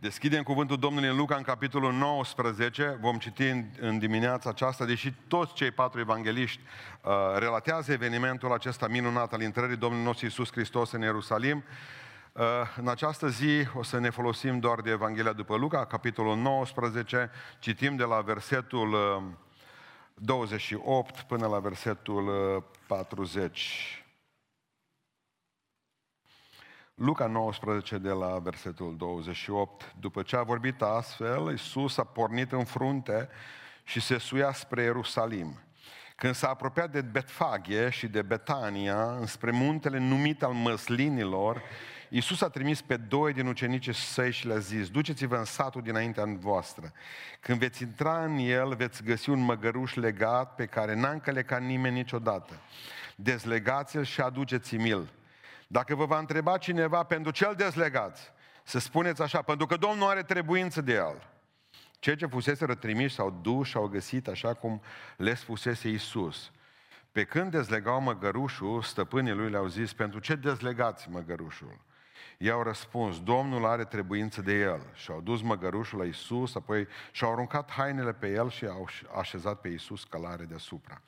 Deschidem cuvântul Domnului în Luca în capitolul 19, vom citi în, în dimineața aceasta, deși toți cei patru evangeliști uh, relatează evenimentul acesta minunat al intrării Domnului nostru Iisus Hristos în Ierusalim. Uh, în această zi o să ne folosim doar de Evanghelia după Luca, capitolul 19, citim de la versetul uh, 28 până la versetul uh, 40. Luca 19 de la versetul 28. După ce a vorbit astfel, Iisus a pornit în frunte și se suia spre Ierusalim. Când s-a apropiat de Betfaghe și de Betania, înspre muntele numit al măslinilor, Iisus a trimis pe doi din ucenicii săi și le-a zis, duceți-vă în satul dinaintea voastră. Când veți intra în el, veți găsi un măgăruș legat pe care n-a încălecat nimeni niciodată. Dezlegați-l și aduceți-mi-l. Dacă vă va întreba cineva pentru ce îl dezlegați, să spuneți așa, pentru că Domnul are trebuință de el. Cei ce fusese rătrimiși s-au dus și au găsit așa cum le spusese Iisus. Pe când dezlegau măgărușul, stăpânii lui le-au zis, pentru ce dezlegați măgărușul? I-au răspuns, Domnul are trebuință de el. Și au dus măgărușul la Isus, apoi și-au aruncat hainele pe el și au așezat pe Isus călare deasupra.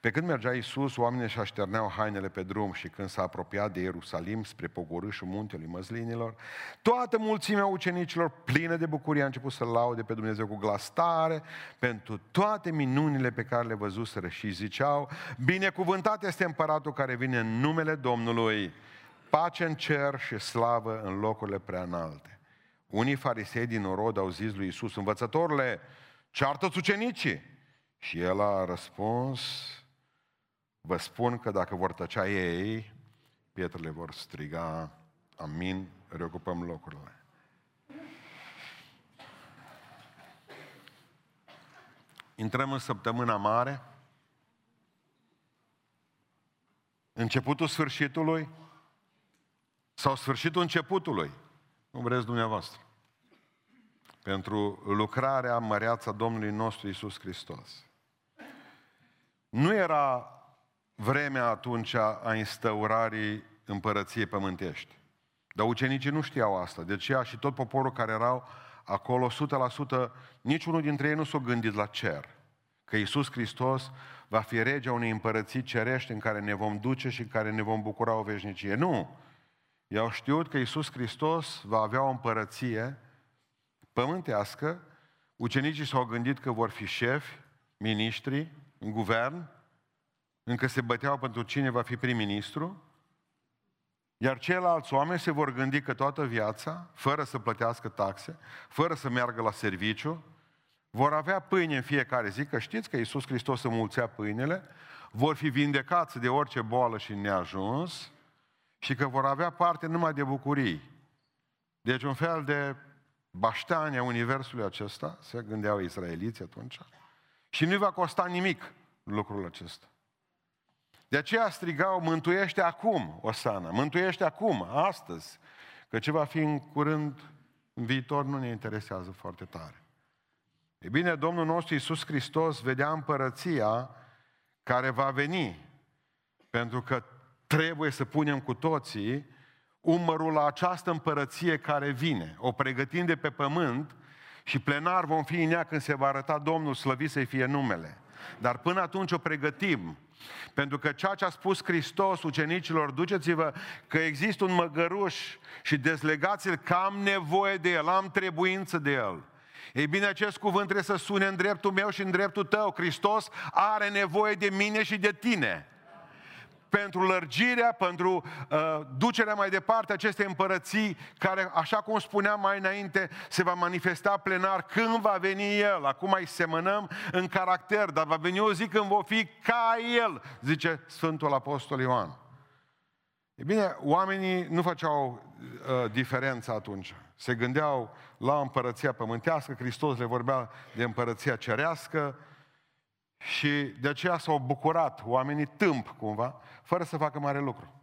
Pe când mergea Isus, oamenii și așterneau hainele pe drum și când s-a apropiat de Ierusalim spre pogorâșul muntelui măslinilor, toată mulțimea ucenicilor plină de bucurie a început să laude pe Dumnezeu cu glas tare pentru toate minunile pe care le văzuseră și ziceau, binecuvântat este împăratul care vine în numele Domnului pace în cer și slavă în locurile prea înalte. Unii farisei din Orod au zis lui Isus, învățătorule, ceartă-ți ucenicii. Și el a răspuns, vă spun că dacă vor tăcea ei, pietrele vor striga, amin, reocupăm locurile. Intrăm în săptămâna mare, începutul sfârșitului, sau sfârșitul începutului, cum vreți dumneavoastră, pentru lucrarea măreața Domnului nostru Isus Hristos. Nu era vremea atunci a instaurării împărăției pământești. Dar ucenicii nu știau asta. De aceea și tot poporul care erau acolo, 100%, niciunul dintre ei nu s-a gândit la cer. Că Iisus Hristos va fi regea unei împărății cerești în care ne vom duce și în care ne vom bucura o veșnicie. Nu! Ei au știut că Iisus Hristos va avea o împărăție pământească, ucenicii s-au gândit că vor fi șefi, miniștri, în guvern, încă se băteau pentru cine va fi prim-ministru, iar ceilalți oameni se vor gândi că toată viața, fără să plătească taxe, fără să meargă la serviciu, vor avea pâine în fiecare zi, că știți că Iisus Hristos înmulțea pâinele, vor fi vindecați de orice boală și neajuns, și că vor avea parte numai de bucurii. Deci un fel de baștani a universului acesta, se gândeau israeliți atunci, și nu va costa nimic lucrul acesta. De aceea strigau, mântuiește acum, Osana, mântuiește acum, astăzi, că ce va fi în curând, în viitor, nu ne interesează foarte tare. E bine, Domnul nostru Iisus Hristos vedea împărăția care va veni, pentru că trebuie să punem cu toții umărul la această împărăție care vine. O pregătim de pe pământ și plenar vom fi în ea când se va arăta Domnul, slăvit să fie numele. Dar până atunci o pregătim. Pentru că ceea ce a spus Hristos ucenicilor, duceți-vă că există un măgăruș și dezlegați-l că am nevoie de el, am trebuință de el. Ei bine, acest cuvânt trebuie să sune în dreptul meu și în dreptul tău. Hristos are nevoie de mine și de tine pentru lărgirea, pentru uh, ducerea mai departe acestei împărății, care, așa cum spuneam mai înainte, se va manifesta plenar când va veni El. Acum mai semănăm în caracter, dar va veni o zi când vom fi ca El, zice Sfântul Apostol Ioan. E bine, oamenii nu făceau uh, diferența atunci. Se gândeau la împărăția pământească, Hristos le vorbea de împărăția cerească, și de aceea s-au bucurat oamenii tâmp, cumva, fără să facă mare lucru.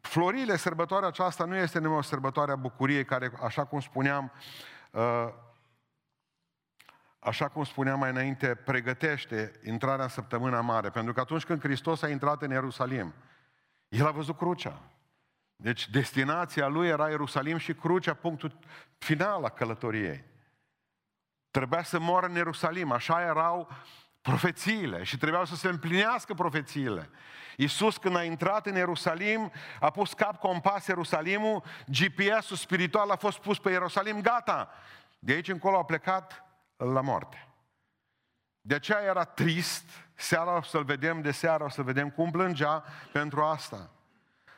Florile, sărbătoarea aceasta nu este numai o sărbătoare a bucuriei care, așa cum spuneam, uh, așa cum spuneam mai înainte, pregătește intrarea în săptămâna mare. Pentru că atunci când Hristos a intrat în Ierusalim, El a văzut crucea. Deci destinația lui era Ierusalim și crucea, punctul final al călătoriei. Trebuia să moară în Ierusalim, așa erau profețiile și trebuiau să se împlinească profețiile. Iisus când a intrat în Ierusalim, a pus cap compas Ierusalimul, GPS-ul spiritual a fost pus pe Ierusalim, gata. De aici încolo a plecat la moarte. De aceea era trist, seara o să-l vedem, de seara o să vedem cum plângea pentru asta.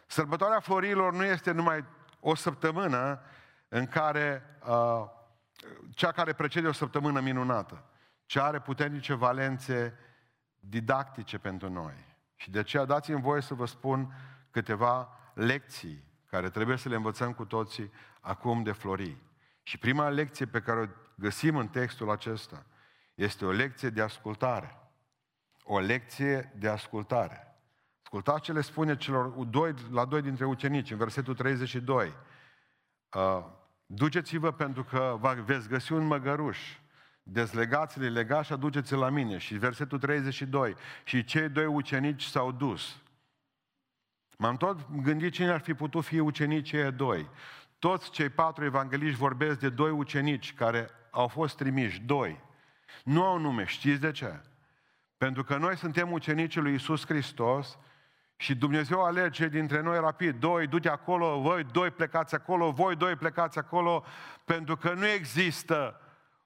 Sărbătoarea florilor nu este numai o săptămână în care, uh, cea care precede o săptămână minunată, ci are puternice valențe didactice pentru noi. Și de aceea dați-mi voie să vă spun câteva lecții care trebuie să le învățăm cu toții acum de florii. Și prima lecție pe care o găsim în textul acesta este o lecție de ascultare. O lecție de ascultare. Ascultați ce le spune celor doi, la doi dintre ucenici, în versetul 32. Uh, Duceți-vă pentru că veți găsi un măgăruș. Dezlegați-le, legați și aduceți la mine. Și versetul 32. Și cei doi ucenici s-au dus. M-am tot gândit cine ar fi putut fi ucenicii doi. Toți cei patru evangeliști vorbesc de doi ucenici care au fost trimiși, doi. Nu au nume, știți de ce? Pentru că noi suntem ucenicii lui Isus Hristos și Dumnezeu alege dintre noi rapid, doi, du-te acolo, voi doi plecați acolo, voi doi plecați acolo, pentru că nu există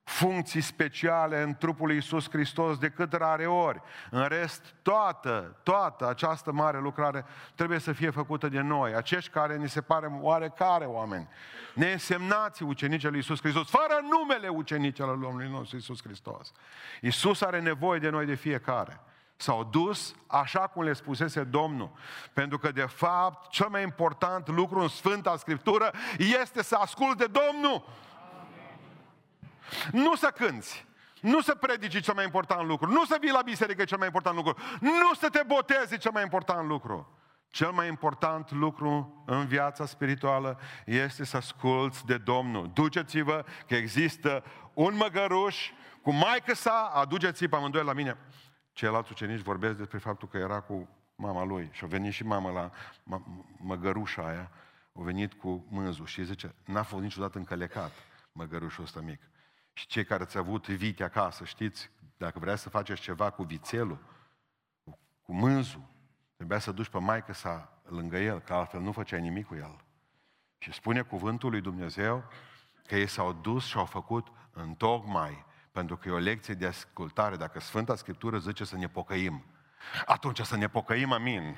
funcții speciale în trupul lui Iisus Hristos decât rare ori. În rest, toată, toată această mare lucrare trebuie să fie făcută de noi, acești care ni se pare oarecare oameni, neînsemnați ucenicii lui Iisus Hristos, fără numele ucenicilor Domnului nostru Iisus Hristos. Iisus are nevoie de noi de fiecare. S-au dus așa cum le spusese Domnul. Pentru că, de fapt, cel mai important lucru în Sfânta Scriptură este să asculte de Domnul. Nu să cânți, nu să predici cel mai important lucru, nu să vii la biserică cel mai important lucru, nu să te botezi cel mai important lucru. Cel mai important lucru în viața spirituală este să asculți de Domnul. Duceți-vă că există un măgăruș cu maică sa, aduceți-i pe amândoi la mine. Ceilalți ucenici vorbesc despre faptul că era cu mama lui și a venit și mama la măgărușa aia, a venit cu mânzul și zice, n-a fost niciodată încălecat măgărușul ăsta mic. Și cei care ați avut vite acasă, știți, dacă vrea să faceți ceva cu vițelul, cu mânzul, trebuia să duci pe maică sa lângă el, că altfel nu făceai nimic cu el. Și spune cuvântul lui Dumnezeu că ei s-au dus și au făcut în tocmai pentru că e o lecție de ascultare. Dacă Sfânta Scriptură zice să ne pocăim, atunci să ne pocăim, amin.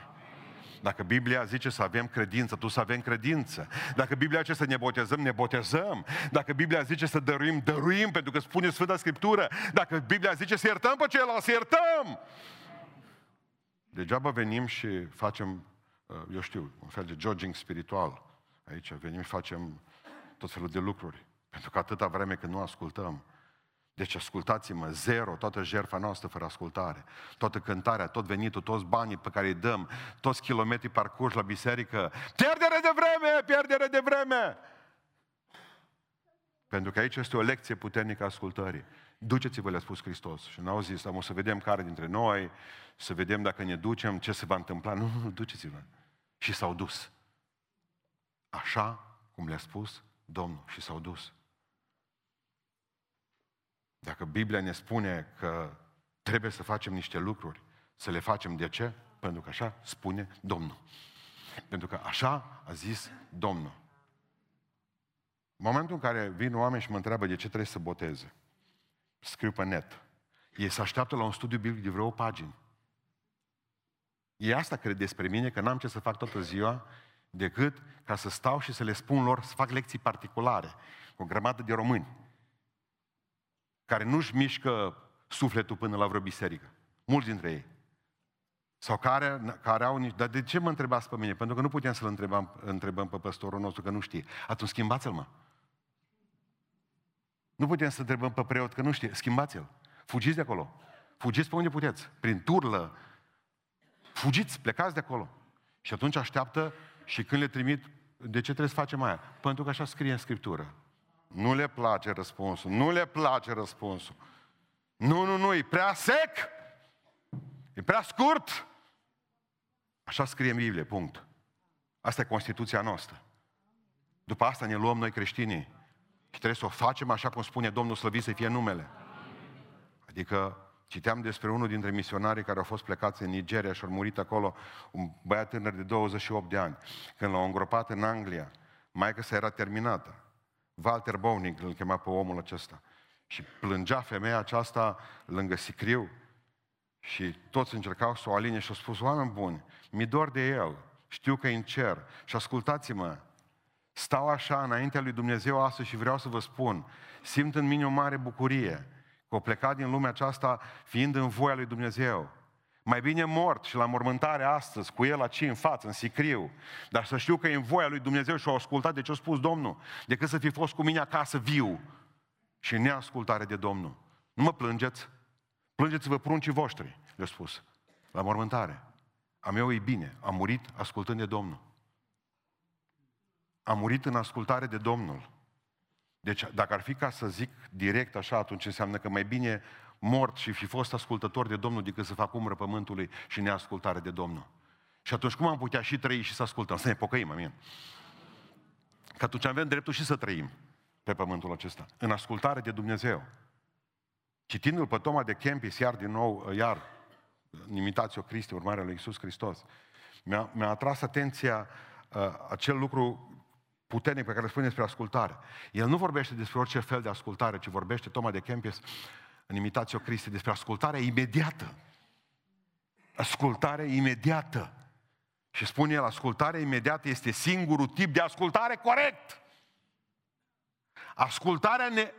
Dacă Biblia zice să avem credință, tu să avem credință. Dacă Biblia zice să ne botezăm, ne botezăm. Dacă Biblia zice să dăruim, dăruim, pentru că spune Sfânta Scriptură. Dacă Biblia zice să iertăm pe celălalt, să iertăm. Degeaba venim și facem, uh, eu știu, un fel de jogging spiritual. Aici venim și facem tot felul de lucruri. Pentru că atâta vreme când nu ascultăm, deci ascultați-mă, zero, toată jertfa noastră fără ascultare, toată cântarea, tot venitul, toți banii pe care îi dăm, toți kilometrii parcurși la biserică, pierdere de vreme, pierdere de vreme! Pentru că aici este o lecție puternică a ascultării. Duceți-vă, le-a spus Hristos. Și n-au zis, am o să vedem care dintre noi, să vedem dacă ne ducem, ce se va întâmpla. Nu, nu, duceți-vă. Și s-au dus. Așa cum le-a spus Domnul. Și s-au dus. Dacă Biblia ne spune că trebuie să facem niște lucruri, să le facem de ce? Pentru că așa spune Domnul. Pentru că așa a zis Domnul. În momentul în care vin oameni și mă întreabă de ce trebuie să boteze, scriu pe net. Ei se așteaptă la un studiu biblic de vreo pagini. E asta cred despre mine, că n-am ce să fac toată ziua decât ca să stau și să le spun lor, să fac lecții particulare cu o grămadă de români care nu-și mișcă sufletul până la vreo biserică. Mulți dintre ei. Sau care, care au niște... Dar de ce mă întrebați pe mine? Pentru că nu putem să-l întrebăm, întrebăm pe păstorul nostru că nu știe. Atunci schimbați-l, mă. Nu putem să întrebăm pe preot că nu știe. Schimbați-l. Fugiți de acolo. Fugiți pe unde puteți. Prin turlă. Fugiți, plecați de acolo. Și atunci așteaptă și când le trimit, de ce trebuie să facem aia? Pentru că așa scrie în Scriptură. Nu le place răspunsul. Nu le place răspunsul. Nu, nu, nu, e prea sec. E prea scurt. Așa scrie în Biblie, punct. Asta e Constituția noastră. După asta ne luăm noi creștinii. Și trebuie să o facem așa cum spune Domnul Slăvit să fie numele. Adică citeam despre unul dintre misionarii care au fost plecați în Nigeria și au murit acolo, un băiat tânăr de 28 de ani. Când l-au îngropat în Anglia, maica sa era terminată. Walter Bowning îl chema pe omul acesta. Și plângea femeia aceasta lângă sicriu și toți încercau să o aline și au spus, oameni buni, mi dor de el, știu că e în cer și ascultați-mă, stau așa înaintea lui Dumnezeu astăzi și vreau să vă spun, simt în mine o mare bucurie că o plecat din lumea aceasta fiind în voia lui Dumnezeu. Mai bine mort și la mormântare astăzi, cu el aici în față, în sicriu, dar să știu că e în voia lui Dumnezeu și au ascultat de ce a spus Domnul, decât să fi fost cu mine acasă viu și în neascultare de Domnul. Nu mă plângeți, plângeți-vă pruncii voștri, le-a spus, la mormântare. A meu e bine, am murit ascultând de Domnul. Am murit în ascultare de Domnul. Deci, dacă ar fi ca să zic direct așa, atunci înseamnă că mai bine mort și fi fost ascultător de Domnul decât să fac umbră pământului și neascultare de Domnul. Și atunci cum am putea și trăi și să ascultăm? Să ne pocăim, amin. Că atunci avem dreptul și să trăim pe pământul acesta, în ascultare de Dumnezeu. Citindu-l pe Toma de Kempis, iar din nou, iar, în imitație Cristi, urmarea lui Iisus Hristos, mi-a, mi-a atras atenția uh, acel lucru puternic pe care îl spune despre ascultare. El nu vorbește despre orice fel de ascultare, ci vorbește, Toma de Kempis, în imitație Cristi, despre ascultare imediată. Ascultare imediată. Și spune el, ascultarea imediată este singurul tip de ascultare corect. Ascultarea ne,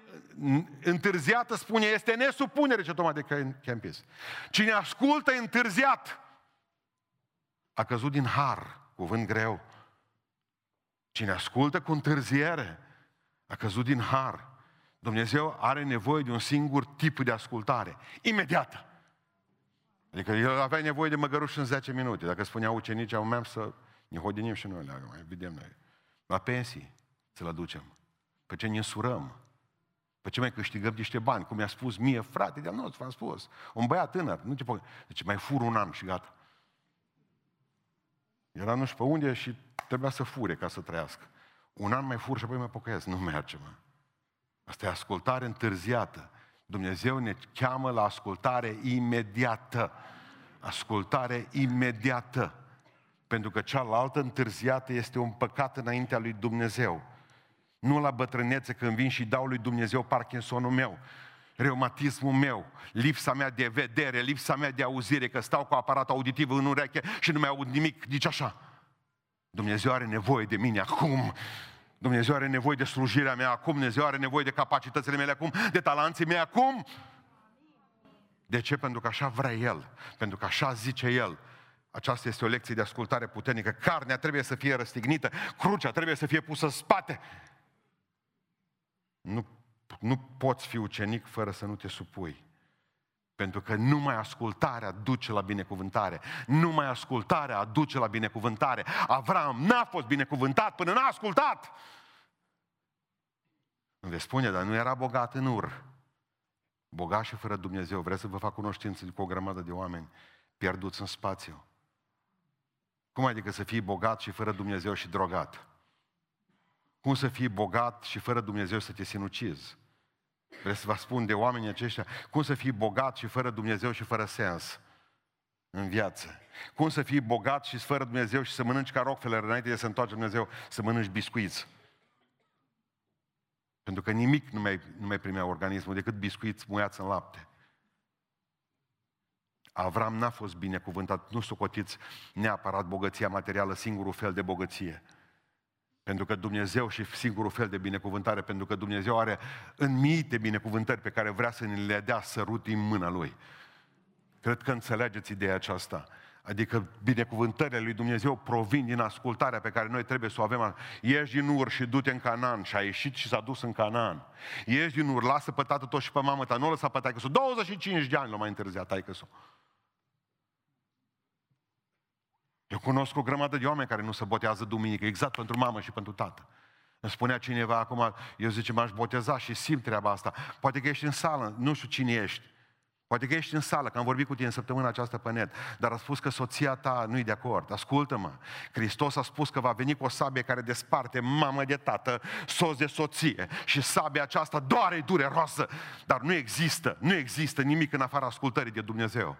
întârziată, spune, este nesupunere, ce Toma de Kempis. Cine ascultă întârziat, a căzut din har, cuvânt greu. Cine ascultă cu întârziere, a căzut din har. Dumnezeu are nevoie de un singur tip de ascultare, imediată. Adică el avea nevoie de măgăruș în 10 minute. Dacă spunea ucenicii, au mers să ne hodinim și noi, mai vedem noi. La pensii să-l aducem. Pe ce ne însurăm? Pe ce mai câștigăm niște bani? Cum mi-a spus mie, frate, de-al nostru, v-am spus. Un băiat tânăr, nu te po- Deci mai fur un an și gata. Era nu știu pe unde și trebuia să fure ca să trăiască. Un an mai fur și apoi mai pocăiesc. Nu merge, mă. Asta e ascultare întârziată. Dumnezeu ne cheamă la ascultare imediată. Ascultare imediată. Pentru că cealaltă întârziată este un păcat înaintea lui Dumnezeu. Nu la bătrânețe când vin și dau lui Dumnezeu Parkinsonul meu, reumatismul meu, lipsa mea de vedere, lipsa mea de auzire, că stau cu aparatul auditiv în ureche și nu mai aud nimic, nici așa. Dumnezeu are nevoie de mine acum. Dumnezeu are nevoie de slujirea mea acum, Dumnezeu are nevoie de capacitățile mele acum, de talanții mei acum. De ce? Pentru că așa vrea El, pentru că așa zice El. Aceasta este o lecție de ascultare puternică. Carnea trebuie să fie răstignită, crucea trebuie să fie pusă în spate. Nu, nu poți fi ucenic fără să nu te supui. Pentru că numai ascultarea duce la binecuvântare. Numai ascultarea aduce la binecuvântare. Avram n-a fost binecuvântat până n-a ascultat. Îmi veți spune, dar nu era bogat în ur. Bogat și fără Dumnezeu. Vreți să vă fac cunoștință cu o grămadă de oameni pierduți în spațiu. Cum adică să fii bogat și fără Dumnezeu și drogat? Cum să fii bogat și fără Dumnezeu să te sinucizi? Vreau să vă spun de oamenii aceștia, cum să fii bogat și fără Dumnezeu și fără sens în viață. Cum să fii bogat și fără Dumnezeu și să mănânci ca Rockefeller înainte de să întoarce Dumnezeu, să mănânci biscuiți. Pentru că nimic nu mai, nu mai primea organismul decât biscuiți muiați în lapte. Avram n-a fost binecuvântat, nu socotiți neapărat bogăția materială, singurul fel de bogăție. Pentru că Dumnezeu și singurul fel de binecuvântare, pentru că Dumnezeu are în mii de binecuvântări pe care vrea să ne le dea sărut din mâna Lui. Cred că înțelegeți ideea aceasta. Adică binecuvântările lui Dumnezeu provin din ascultarea pe care noi trebuie să o avem. Ieși din ur și du-te în Canaan. Și a ieșit și s-a dus în Canaan. Ieși din ur, lasă pe tată tot și pe mamă ta. Nu o lăsa pe taică 25 de ani l-a mai întârziat taică -s. Eu cunosc o grămadă de oameni care nu se botează duminică, exact pentru mamă și pentru tată. Îmi spunea cineva acum, eu zice, m-aș boteza și simt treaba asta. Poate că ești în sală, nu știu cine ești. Poate că ești în sală, că am vorbit cu tine în săptămâna aceasta pe net, dar a spus că soția ta nu-i de acord. Ascultă-mă, Hristos a spus că va veni cu o sabie care desparte mamă de tată, soț de soție și sabia aceasta doare, e dureroasă, dar nu există, nu există nimic în afara ascultării de Dumnezeu.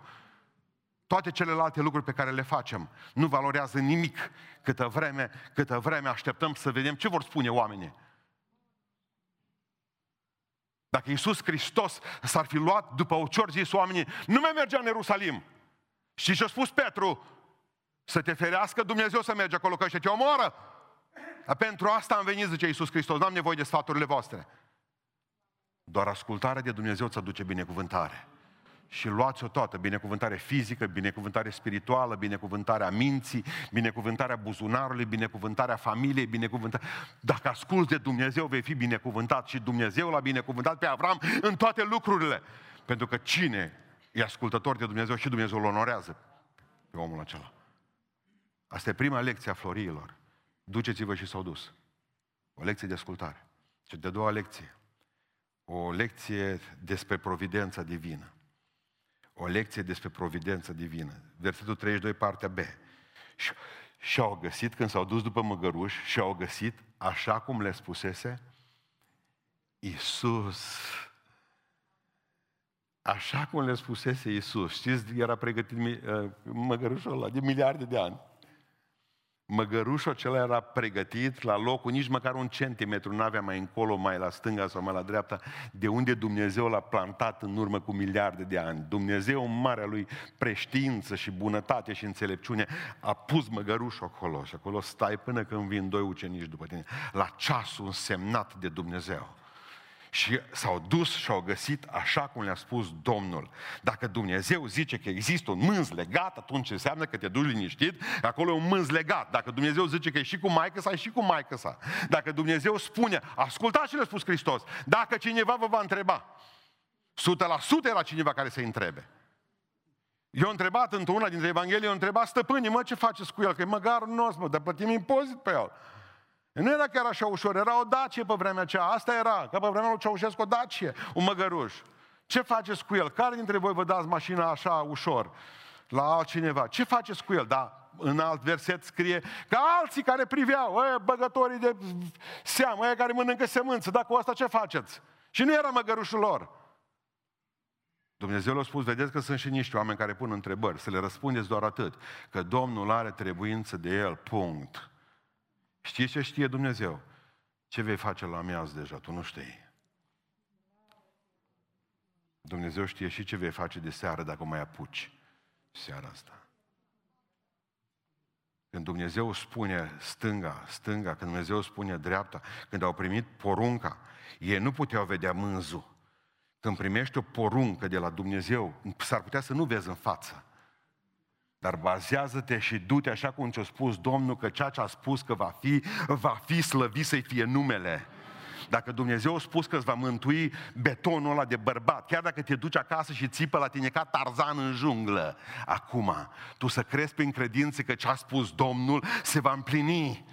Toate celelalte lucruri pe care le facem nu valorează nimic câtă vreme, câtă vreme așteptăm să vedem ce vor spune oamenii. Dacă Iisus Hristos s-ar fi luat după o cior zis oamenii, nu mai mergea în Ierusalim. Și ce a spus Petru? Să te ferească Dumnezeu să mergi acolo, că și te omoară. Dar pentru asta am venit, zice Iisus Hristos, n-am nevoie de sfaturile voastre. Doar ascultarea de Dumnezeu ți aduce binecuvântare și luați-o toată, binecuvântare fizică, binecuvântare spirituală, binecuvântarea minții, binecuvântarea buzunarului, binecuvântarea familiei, binecuvântarea... Dacă asculți de Dumnezeu, vei fi binecuvântat și Dumnezeu l-a binecuvântat pe Avram în toate lucrurile. Pentru că cine e ascultător de Dumnezeu și Dumnezeu îl onorează pe omul acela. Asta e prima lecție a florilor. Duceți-vă și s-au dus. O lecție de ascultare. Și de doua lecție. O lecție despre providența divină o lecție despre providență divină. Versetul 32, partea B. Și, și au găsit, când s-au dus după măgăruș, și au găsit, așa cum le spusese, Iisus. Așa cum le spusese Iisus. Știți, era pregătit uh, măgărușul ăla de miliarde de ani. Măgărușul acela era pregătit la locul, nici măcar un centimetru nu avea mai încolo, mai la stânga sau mai la dreapta, de unde Dumnezeu l-a plantat în urmă cu miliarde de ani. Dumnezeu, în marea lui preștiință și bunătate și înțelepciune, a pus măgărușul acolo și acolo stai până când vin doi ucenici după tine, la ceasul însemnat de Dumnezeu. Și s-au dus și au găsit așa cum le-a spus Domnul. Dacă Dumnezeu zice că există un mânz legat, atunci înseamnă că te duci liniștit, acolo e un mânz legat. Dacă Dumnezeu zice că e și cu maică sa, e și cu maică sa. Dacă Dumnezeu spune, ascultați ce le-a spus Hristos, dacă cineva vă va întreba, 100% era cineva care să întrebe. Eu am întrebat într-una dintre Evanghelii, eu am întrebat stăpânii, mă, ce faceți cu el? Că e măgarul nostru, mă, dar plătim impozit pe el. Nu era chiar așa ușor, era o dacie pe vremea aceea. Asta era, ca pe vremea lui Ceaușescu, o dacie, un măgăruș. Ce faceți cu el? Care dintre voi vă dați mașina așa ușor la altcineva? Ce faceți cu el? Da, în alt verset scrie că alții care priveau, ăia băgătorii de seamă, ăia care mănâncă semânță, dar cu asta ce faceți? Și nu era măgărușul lor. Dumnezeu le-a spus, vedeți că sunt și niște oameni care pun întrebări, să le răspundeți doar atât, că Domnul are trebuință de el, punct. Știi ce știe Dumnezeu? Ce vei face la amiază deja? Tu nu știi. Dumnezeu știe și ce vei face de seară dacă mai apuci seara asta. Când Dumnezeu spune stânga, stânga, când Dumnezeu spune dreapta, când au primit porunca, ei nu puteau vedea mânzul. Când primești o poruncă de la Dumnezeu, s-ar putea să nu vezi în față. Dar bazează-te și du-te așa cum ți-a spus Domnul că ceea ce a spus că va fi, va fi slăvit să-i fie numele. Dacă Dumnezeu a spus că îți va mântui betonul ăla de bărbat, chiar dacă te duci acasă și țipă la tine ca tarzan în junglă, acum, tu să crezi prin credință că ce a spus Domnul se va împlini.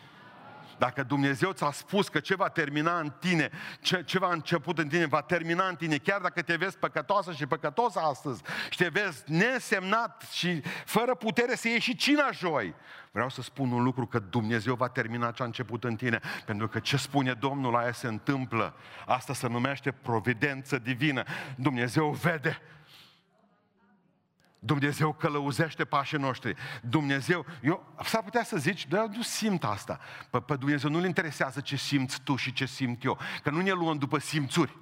Dacă Dumnezeu ți-a spus că ce va termina în tine, ce, ce va început în tine, va termina în tine, chiar dacă te vezi păcătoasă și păcătos astăzi și te vezi nesemnat și fără putere să ieși cina joi, vreau să spun un lucru, că Dumnezeu va termina ce a început în tine, pentru că ce spune Domnul, aia se întâmplă. Asta se numește providență divină. Dumnezeu vede Dumnezeu călăuzește pașii noștri. Dumnezeu, eu, s-ar putea să zici, dar nu simt asta. Pe, pe Dumnezeu nu-L interesează ce simți tu și ce simt eu. Că nu ne luăm după simțuri.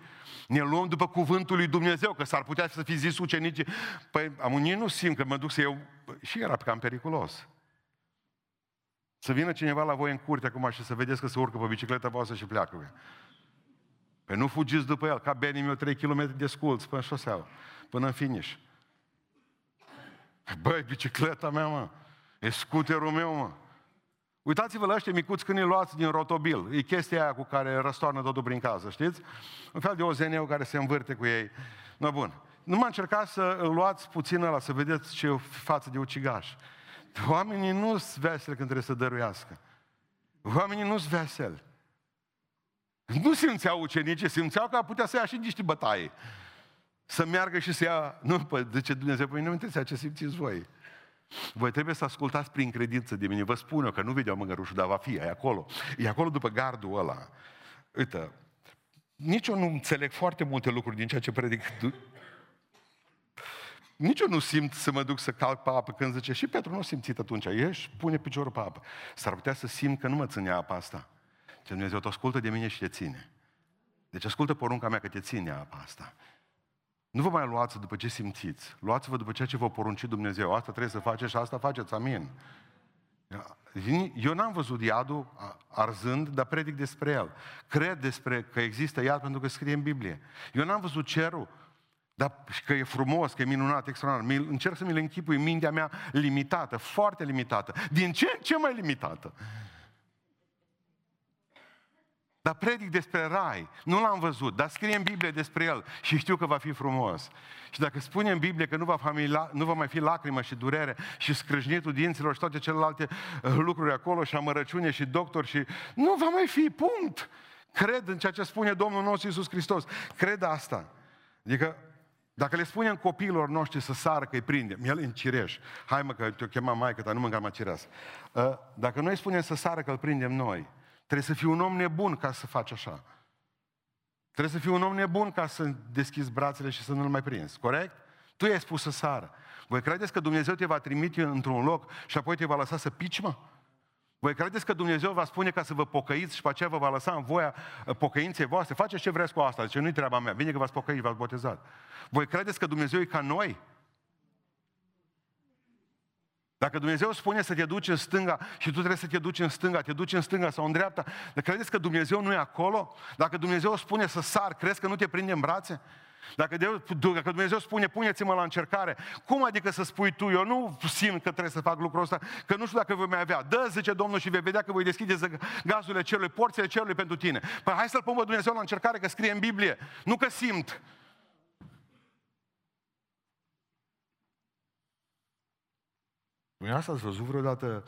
Ne luăm după cuvântul lui Dumnezeu, că s-ar putea să fi zis ucenicii, păi am unii nu simt că mă duc să iau, și era cam periculos. Să vină cineva la voi în curte acum și să vedeți că se urcă pe bicicleta voastră și pleacă. Păi nu fugiți după el, ca Benny meu 3 km de sculți până șoseaua, până în finish. Băi, bicicleta mea, mă, e scuterul meu, mă. Uitați-vă la ăștia micuți când îi luați din rotobil. E chestia aia cu care răstoarnă totul prin casă, știți? Un fel de ozeneu care se învârte cu ei. No, bun. Nu m-a încercat să îl luați puțin la să vedeți ce față de ucigaș. Oamenii nu sunt veseli când trebuie să dăruiască. Oamenii nu sunt veseli. Nu simțeau ucenicii, simțeau că ar putea să ia și niște bătaie. Să meargă și să ia... Nu, păi, de ce Dumnezeu? Păi nu mă interesează ce simțiți voi. Voi trebuie să ascultați prin credință de mine. Vă spun eu că nu vedeau măgărușul, dar va fi, e acolo. E acolo după gardul ăla. Uite, nici eu nu înțeleg foarte multe lucruri din ceea ce predic. Nici eu nu simt să mă duc să calc pe apă când zice și Petru nu a simțit atunci. Ieși, pune piciorul pe apă. S-ar putea să simt că nu mă ține apa asta. Ce Dumnezeu te ascultă de mine și te ține. Deci ascultă porunca mea că te ține apa asta. Nu vă mai luați după ce simțiți. Luați-vă după ceea ce vă porunci Dumnezeu. Asta trebuie să faceți și asta faceți. Amin. Eu n-am văzut iadul arzând, dar predic despre el. Cred despre că există iad pentru că scrie în Biblie. Eu n-am văzut cerul, dar că e frumos, că e minunat, extraordinar. Încerc să mi-l închipui mintea mea limitată, foarte limitată. Din ce în ce mai limitată. Dar predic despre rai. Nu l-am văzut, dar scrie în Biblie despre el și știu că va fi frumos. Și dacă spune în Biblie că nu va, famila, nu va mai fi lacrimă și durere și scrâșnitul dinților și toate celelalte uh, lucruri acolo și amărăciune și doctor și... Nu va mai fi, punct! Cred în ceea ce spune Domnul nostru Iisus Hristos. Cred asta. Adică dacă le spunem copiilor noștri să sară că îi prindem, el în cireș, hai mă că te-o chema maică, dar nu mâncam cireas. Uh, dacă noi spunem să sară că îl prindem noi, Trebuie să fii un om nebun ca să faci așa. Trebuie să fii un om nebun ca să deschizi brațele și să nu-l mai prinzi. Corect? Tu i-ai spus să sară. Voi credeți că Dumnezeu te va trimite într-un loc și apoi te va lăsa să pici, mă? Voi credeți că Dumnezeu va spune ca să vă pocăiți și pe aceea vă va lăsa în voia uh, pocăinței voastre? Faceți ce vreți cu asta. Zice, nu-i treaba mea. Bine că v-ați pocăit, v-ați botezat. Voi credeți că Dumnezeu e ca noi? Dacă Dumnezeu spune să te duci în stânga și tu trebuie să te duci în stânga, te duci în stânga sau în dreapta, dar credeți că Dumnezeu nu e acolo? Dacă Dumnezeu spune să sar, crezi că nu te prinde în brațe? Dacă, de, dacă Dumnezeu spune, puneți-mă la încercare, cum adică să spui tu, eu nu simt că trebuie să fac lucrul ăsta, că nu știu dacă voi mai avea. Dă, zice Domnul, și vei vedea că voi deschide gazurile cerului, porțile cerului pentru tine. Păi hai să-L pun pe Dumnezeu la încercare, că scrie în Biblie, nu că simt. Asta ați văzut vreodată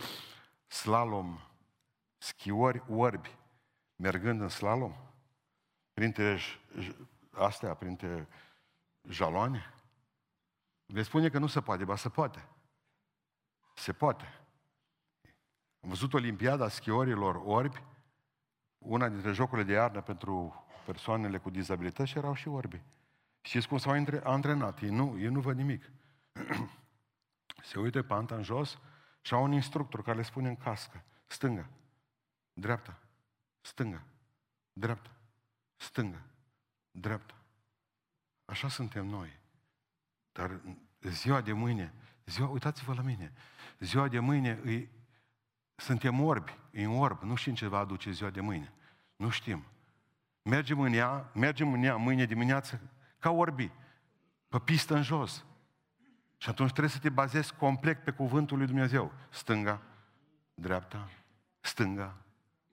slalom, schiori orbi, mergând în slalom? Printre astea, printre jaloane? Veți spune că nu se poate, ba se poate. Se poate. Am văzut Olimpiada schiorilor orbi, una dintre jocurile de iarnă pentru persoanele cu dizabilități și erau și orbi. Știți cum s-au antrenat? Ei nu, ei nu văd nimic. se uită panta în jos și au un instructor care le spune în cască, stânga, dreapta, stânga, dreapta, stânga, dreapta. Așa suntem noi. Dar ziua de mâine, ziua, uitați-vă la mine, ziua de mâine îi, suntem orbi, e în orb, nu știm ce va aduce ziua de mâine. Nu știm. Mergem în ea, mergem în ea mâine dimineață ca orbi, pe pistă în jos. Și atunci trebuie să te bazezi complet pe cuvântul lui Dumnezeu. Stânga, dreapta, stânga,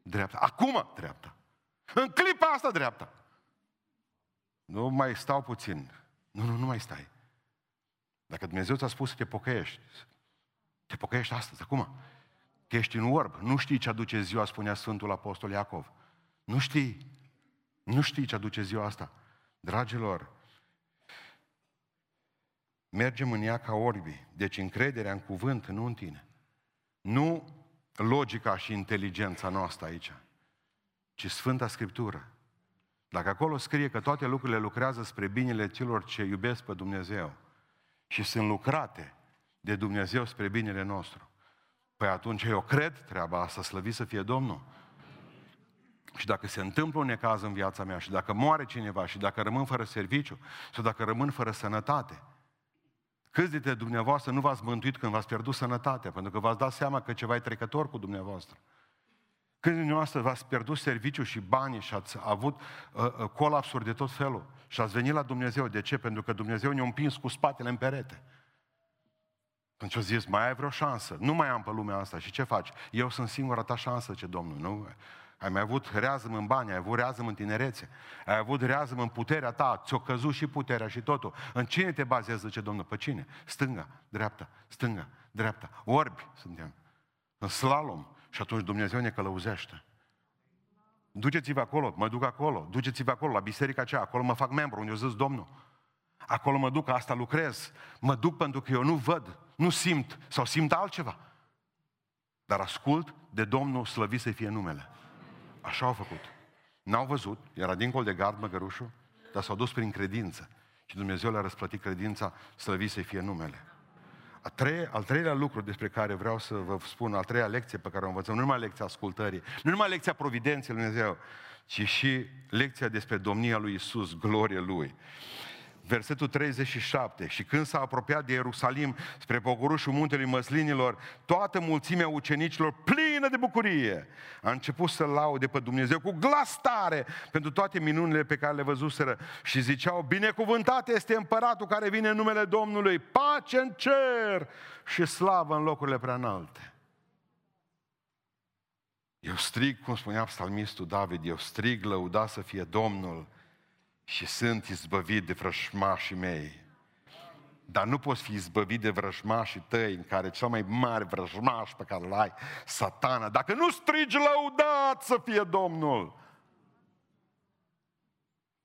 dreapta. Acum dreapta. În clipa asta dreapta. Nu mai stau puțin. Nu, nu, nu mai stai. Dacă Dumnezeu ți-a spus să te pocăiești, te pocăiești astăzi, acum. Că ești în orb. Nu știi ce aduce ziua, spunea Sfântul Apostol Iacov. Nu știi. Nu știi ce aduce ziua asta. Dragilor, Mergem în ea ca orbi. Deci încrederea în cuvânt, nu în tine. Nu logica și inteligența noastră aici, ci Sfânta Scriptură. Dacă acolo scrie că toate lucrurile lucrează spre binele celor ce iubesc pe Dumnezeu și sunt lucrate de Dumnezeu spre binele nostru, păi atunci eu cred treaba asta, slăvit să fie Domnul. Și dacă se întâmplă un necaz în viața mea și dacă moare cineva și dacă rămân fără serviciu sau dacă rămân fără sănătate, Câți dintre dumneavoastră nu v-ați mântuit când v-ați pierdut sănătatea, pentru că v-ați dat seama că ceva e trecător cu dumneavoastră? Câți dintre dumneavoastră v-ați pierdut serviciu și bani și ați avut uh, uh, colapsuri de tot felul și ați venit la Dumnezeu. De ce? Pentru că Dumnezeu ne-a împins cu spatele în perete. Pentru că zis, mai ai vreo șansă. Nu mai am pe lumea asta. Și ce faci? Eu sunt singura ta șansă, ce Domnul. Nu? Ai mai avut reazăm în bani, ai avut reazăm în tinerețe, ai avut reazăm în puterea ta, ți-o căzut și puterea și totul. În cine te bazezi, zice Domnul? Pe cine? Stânga, dreapta, stânga, dreapta. Orbi suntem. În slalom. Și atunci Dumnezeu ne călăuzește. Duceți-vă acolo, mă duc acolo, duceți-vă acolo, la biserica aceea, acolo mă fac membru, unde o zis Domnul. Acolo mă duc, asta lucrez. Mă duc pentru că eu nu văd, nu simt sau simt altceva. Dar ascult de Domnul slăvit să fie numele. Așa au făcut. N-au văzut, era dincolo de gard măgărușul, dar s-au dus prin credință. Și Dumnezeu le-a răsplătit credința, slăvit să fie numele. A treia, al treilea lucru despre care vreau să vă spun, al treia lecție pe care o învățăm, nu numai lecția ascultării, nu numai lecția providenței Lui Dumnezeu, ci și lecția despre domnia lui Isus, glorie Lui versetul 37. Și când s-a apropiat de Ierusalim spre pogorușul muntelui măslinilor, toată mulțimea ucenicilor, plină de bucurie, a început să laude pe Dumnezeu cu glas tare pentru toate minunile pe care le văzuseră și ziceau, binecuvântat este împăratul care vine în numele Domnului, pace în cer și slavă în locurile prea înalte. Eu strig, cum spunea psalmistul David, eu strig, lăuda să fie Domnul, și sunt izbăvit de vrăjmașii mei. Dar nu poți fi izbăvit de vrăjmașii tăi, în care cel mai mare vrăjmaș pe care îl ai, satana, dacă nu strigi lăudat să fie Domnul.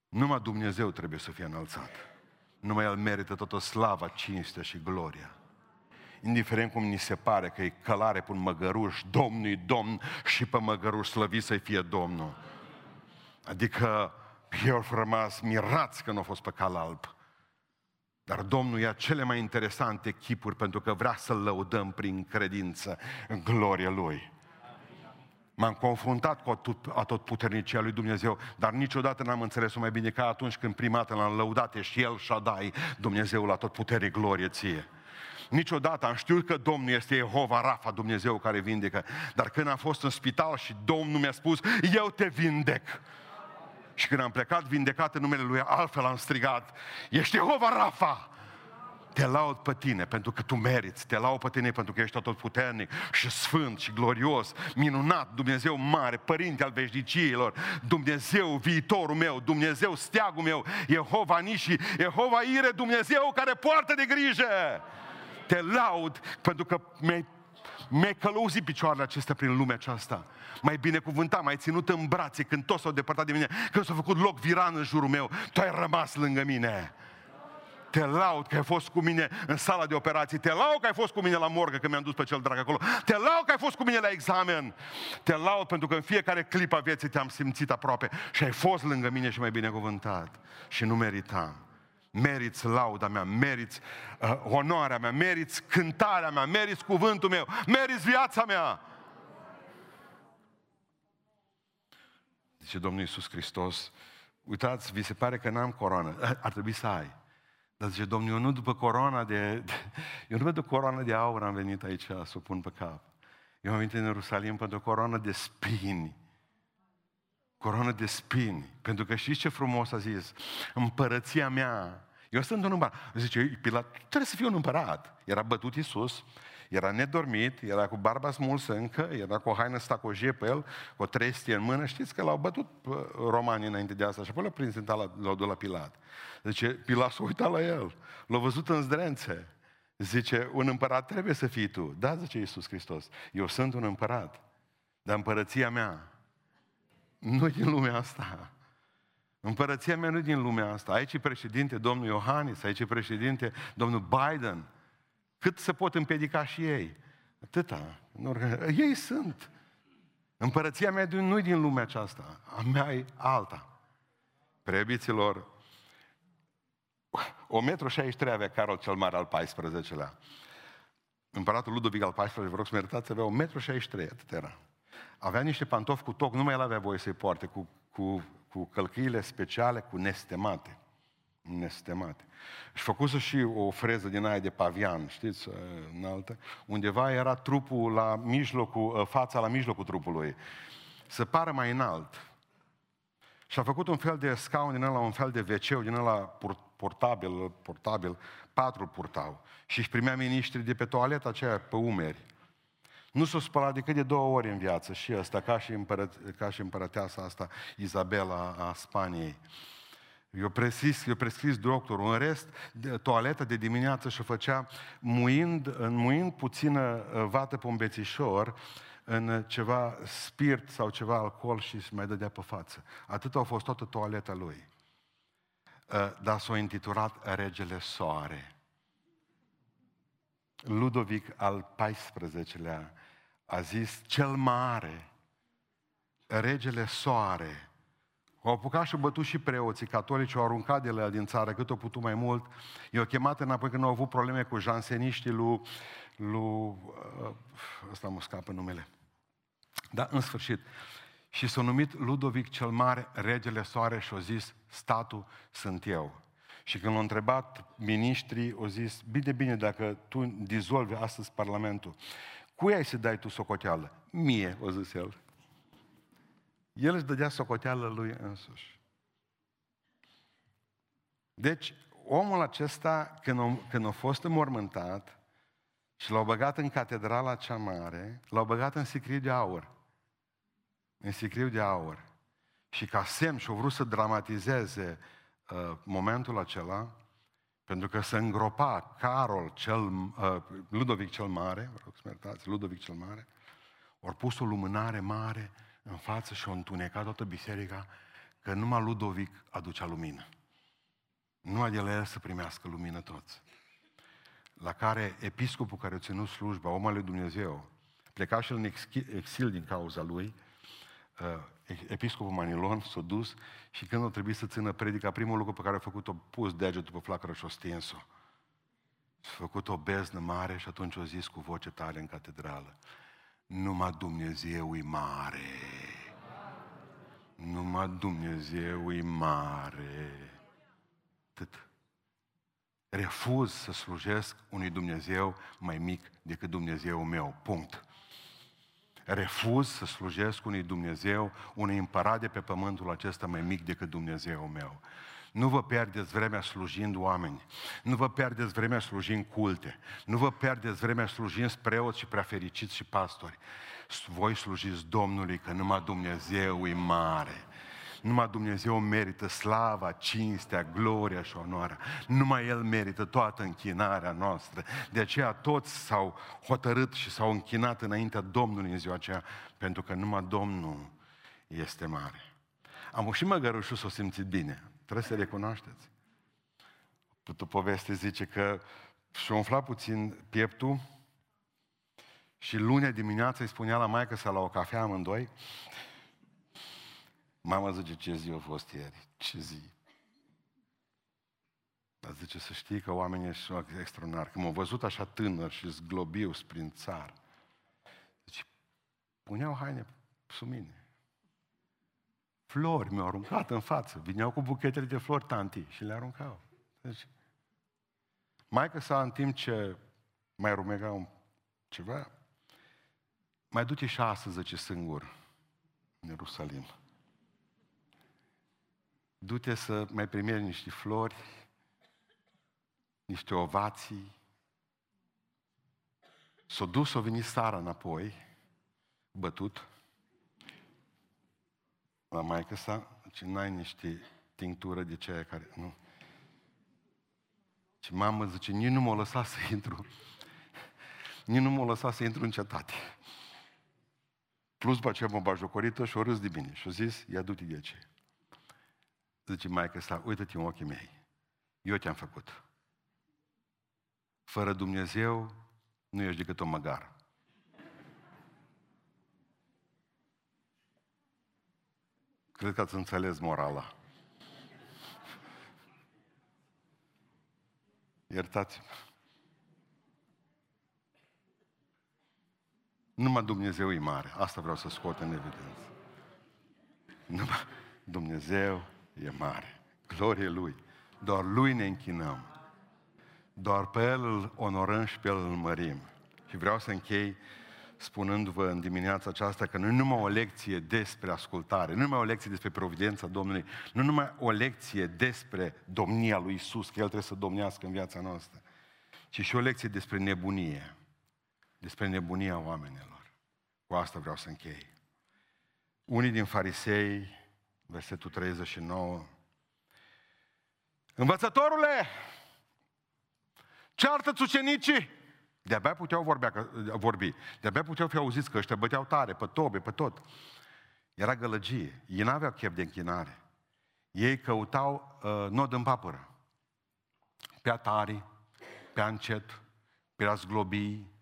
Numai Dumnezeu trebuie să fie înălțat. Numai El merită toată slava, cinstea și gloria. Indiferent cum ni se pare că e călare pe un măgăruș, Domnul Domn și pe măgăruș slăvit să fie Domnul. Adică ei au rămas mirați că nu au fost pe cal alb. Dar Domnul ia cele mai interesante chipuri pentru că vrea să-L lăudăm prin credință în gloria Lui. M-am confruntat cu atotputernicia lui Dumnezeu, dar niciodată n-am înțeles-o mai bine ca atunci când prima dată l-am lăudat, ești El Shaddai, Dumnezeul atotputerii, glorie ție. Niciodată am știut că Domnul este Jehova Rafa, Dumnezeu care vindecă, dar când am fost în spital și Domnul mi-a spus, eu te vindec. Și când am plecat vindecat în numele Lui, altfel am strigat, ești Jehova Rafa! Te laud pe tine pentru că tu meriți, te laud pe tine pentru că ești tot puternic și sfânt și glorios, minunat, Dumnezeu mare, Părinte al veșnicilor, Dumnezeu viitorul meu, Dumnezeu steagul meu, Jehova Niși, Jehova Ire, Dumnezeu care poartă de grijă. Te laud pentru că mi-ai mi-ai călăuzit picioarele acestea prin lumea aceasta. Mai binecuvântat, mai ținut în brațe când toți s-au depărtat de mine, când s-a făcut loc viran în jurul meu, tu ai rămas lângă mine. Te laud că ai fost cu mine în sala de operații. Te laud că ai fost cu mine la morgă când mi-am dus pe cel drag acolo. Te laud că ai fost cu mine la examen. Te laud pentru că în fiecare clip a vieții te-am simțit aproape și ai fost lângă mine și mai binecuvântat. Și nu meritam meriți lauda mea, meriți uh, onoarea mea, meriți cântarea mea, meriți cuvântul meu, meriți viața mea. Zice Domnul Iisus Hristos, uitați, vi se pare că n-am coroană, ar trebui să ai. Dar zice, Domnul, eu nu după coroana de, de eu nu pentru coroana de aur am venit aici să o pun pe cap. Eu am venit în Ierusalim pentru o coroană de spini coroană de spini. Pentru că știți ce frumos a zis? Împărăția mea. Eu sunt un împărat. Zice, Pilat, trebuie să fiu un împărat. Era bătut Iisus, era nedormit, era cu barba smulsă încă, era cu o haină stacojie pe el, cu o trestie în mână. Știți că l-au bătut romanii înainte de asta și apoi l-au prins în l-au dus la Pilat. Zice, Pilat s-a uitat la el, l-a văzut în zdrențe. Zice, un împărat trebuie să fii tu. Da, zice Iisus Hristos, eu sunt un împărat, dar împărăția mea nu din lumea asta. Împărăția mea nu din lumea asta. Aici e președinte domnul Iohannis, aici e președinte domnul Biden. Cât se pot împiedica și ei? Atâta. Ei sunt. Împărăția mea nu e din lumea aceasta. A mea e alta. Prebiților, 1,63 m avea Carol cel Mare al 14-lea. Împăratul Ludovic al 14 vă rog să mă iertați, avea 1,63 m, atât era avea niște pantofi cu toc, nu mai el avea voie să-i poarte, cu, cu, cu călcâile speciale, cu nestemate. Nestemate. Și făcuse și o freză din aia de pavian, știți, înaltă, undeva era trupul la mijlocul, ă, fața la mijlocul trupului, să pară mai înalt. Și a făcut un fel de scaun din ăla, un fel de wc din ăla portabil, portabil, patru purtau. Și își primea miniștri de pe toaleta aceea pe umeri. Nu s-a spălat decât de două ori în viață și ăsta, ca și, împărăt, ca și împărăteasa asta, Izabela a Spaniei. Eu prescris, eu prescris doctorul. În rest, de, toaleta de dimineață și făcea muind, înmuind puțină uh, vată pe un bețișor, în ceva spirit sau ceva alcool și se mai dădea pe față. Atât a fost toată toaleta lui. uh, dar s-a intitulat Regele Soare. Ludovic al XIV-lea a zis, cel mare, regele soare, au apucat și bătut și preoții catolici, au aruncat de la el din țară cât o putut mai mult. I-au chemat înapoi când au avut probleme cu janseniștii lui, lui uh, ăsta mă scapă numele. Dar în sfârșit, și s-a numit Ludovic cel Mare, regele soare și a zis, statul sunt eu. Și când l-au întrebat ministrii, au zis, bine, bine, dacă tu dizolvi astăzi Parlamentul, cui ai să dai tu socoteală? Mie, o zis el. El își dădea socoteală lui însuși. Deci, omul acesta, când a, când a fost înmormântat și l-au băgat în catedrala cea mare, l-au băgat în sicriu de aur. În sicriu de aur. Și ca semn și-au vrut să dramatizeze uh, momentul acela, pentru că se îngropa Carol cel, uh, Ludovic cel Mare, vă rog să mă Ludovic cel Mare, ori pus o lumânare mare în față și o întunecat toată biserica că numai Ludovic aducea lumină. Numai de la el să primească lumină toți. La care episcopul care a ținut slujba, omul lui Dumnezeu, pleca și el în exil din cauza lui, uh, episcopul Manilon s-a dus și când a trebuit să țină predica, primul lucru pe care a făcut-o, pus degetul pe flacără și o stins-o. S-a făcut o beznă mare și atunci a zis cu voce tare în catedrală, numai Dumnezeu e mare. Numai Dumnezeu e mare. Atât. Refuz să slujesc unui Dumnezeu mai mic decât Dumnezeu meu. Punct refuz să slujesc unui Dumnezeu, unui împărat de pe pământul acesta mai mic decât Dumnezeu meu. Nu vă pierdeți vremea slujind oameni. Nu vă pierdeți vremea slujind culte. Nu vă pierdeți vremea slujind preoți și prea fericiți și pastori. Voi slujiți Domnului, că numai Dumnezeu e mare. Numai Dumnezeu merită slava, cinstea, gloria și onoarea. Numai El merită toată închinarea noastră. De aceea toți s-au hotărât și s-au închinat înaintea Domnului în ziua aceea, pentru că numai Domnul este mare. Am și măgărușul s-o simțit bine. Trebuie să recunoașteți. Putu poveste zice că și-a umflat puțin pieptul și lunea dimineața îi spunea la maică să la o cafea amândoi Mama zice, ce zi a fost ieri? Ce zi? Dar zice, să știi că oamenii sunt extraordinari. Când m-au văzut așa tânăr și zglobiu prin țară, zice, puneau haine sub mine. Flori mi-au aruncat în față. Vineau cu buchetele de flori tanti și le aruncau. Deci, mai că sa în timp ce mai rumegau ceva, mai du-te și astăzi, zice, singur în Ierusalim du-te să mai primești niște flori, niște ovații. S-a dus, s-a venit Sara înapoi, bătut, la maică sa, ce n-ai niște tinctură de ceea care... Nu. Și mamă zice, nici nu m-a lăsat să intru. Nici nu m-a lăsat să intru în cetate. Plus după aceea m-a bajocorită și o râs de bine. Și a zis, ia du-te de aceea. Zice maica sa, uită-te în ochii mei. Eu te-am făcut. Fără Dumnezeu nu ești decât o măgară. Cred că ați înțeles morala. Iertați-mă. Numai Dumnezeu e mare. Asta vreau să scot în evidență. Numai Dumnezeu e mare. Glorie Lui. Doar Lui ne închinăm. Doar pe El îl onorăm și pe El îl mărim. Și vreau să închei spunându-vă în dimineața aceasta că nu numai o lecție despre ascultare, nu numai o lecție despre providența Domnului, nu numai o lecție despre domnia lui Isus, că El trebuie să domnească în viața noastră, ci și o lecție despre nebunie, despre nebunia oamenilor. Cu asta vreau să închei. Unii din farisei versetul 39. Învățătorule, ceartă-ți ucenicii! De-abia puteau vorbea, vorbi, de-abia puteau fi auziți că ăștia băteau tare, pe tobe, pe tot. Era gălăgie. Ei n-aveau chef de închinare. Ei căutau uh, nod în papără. Prea tari, prea încet, prea zglobii,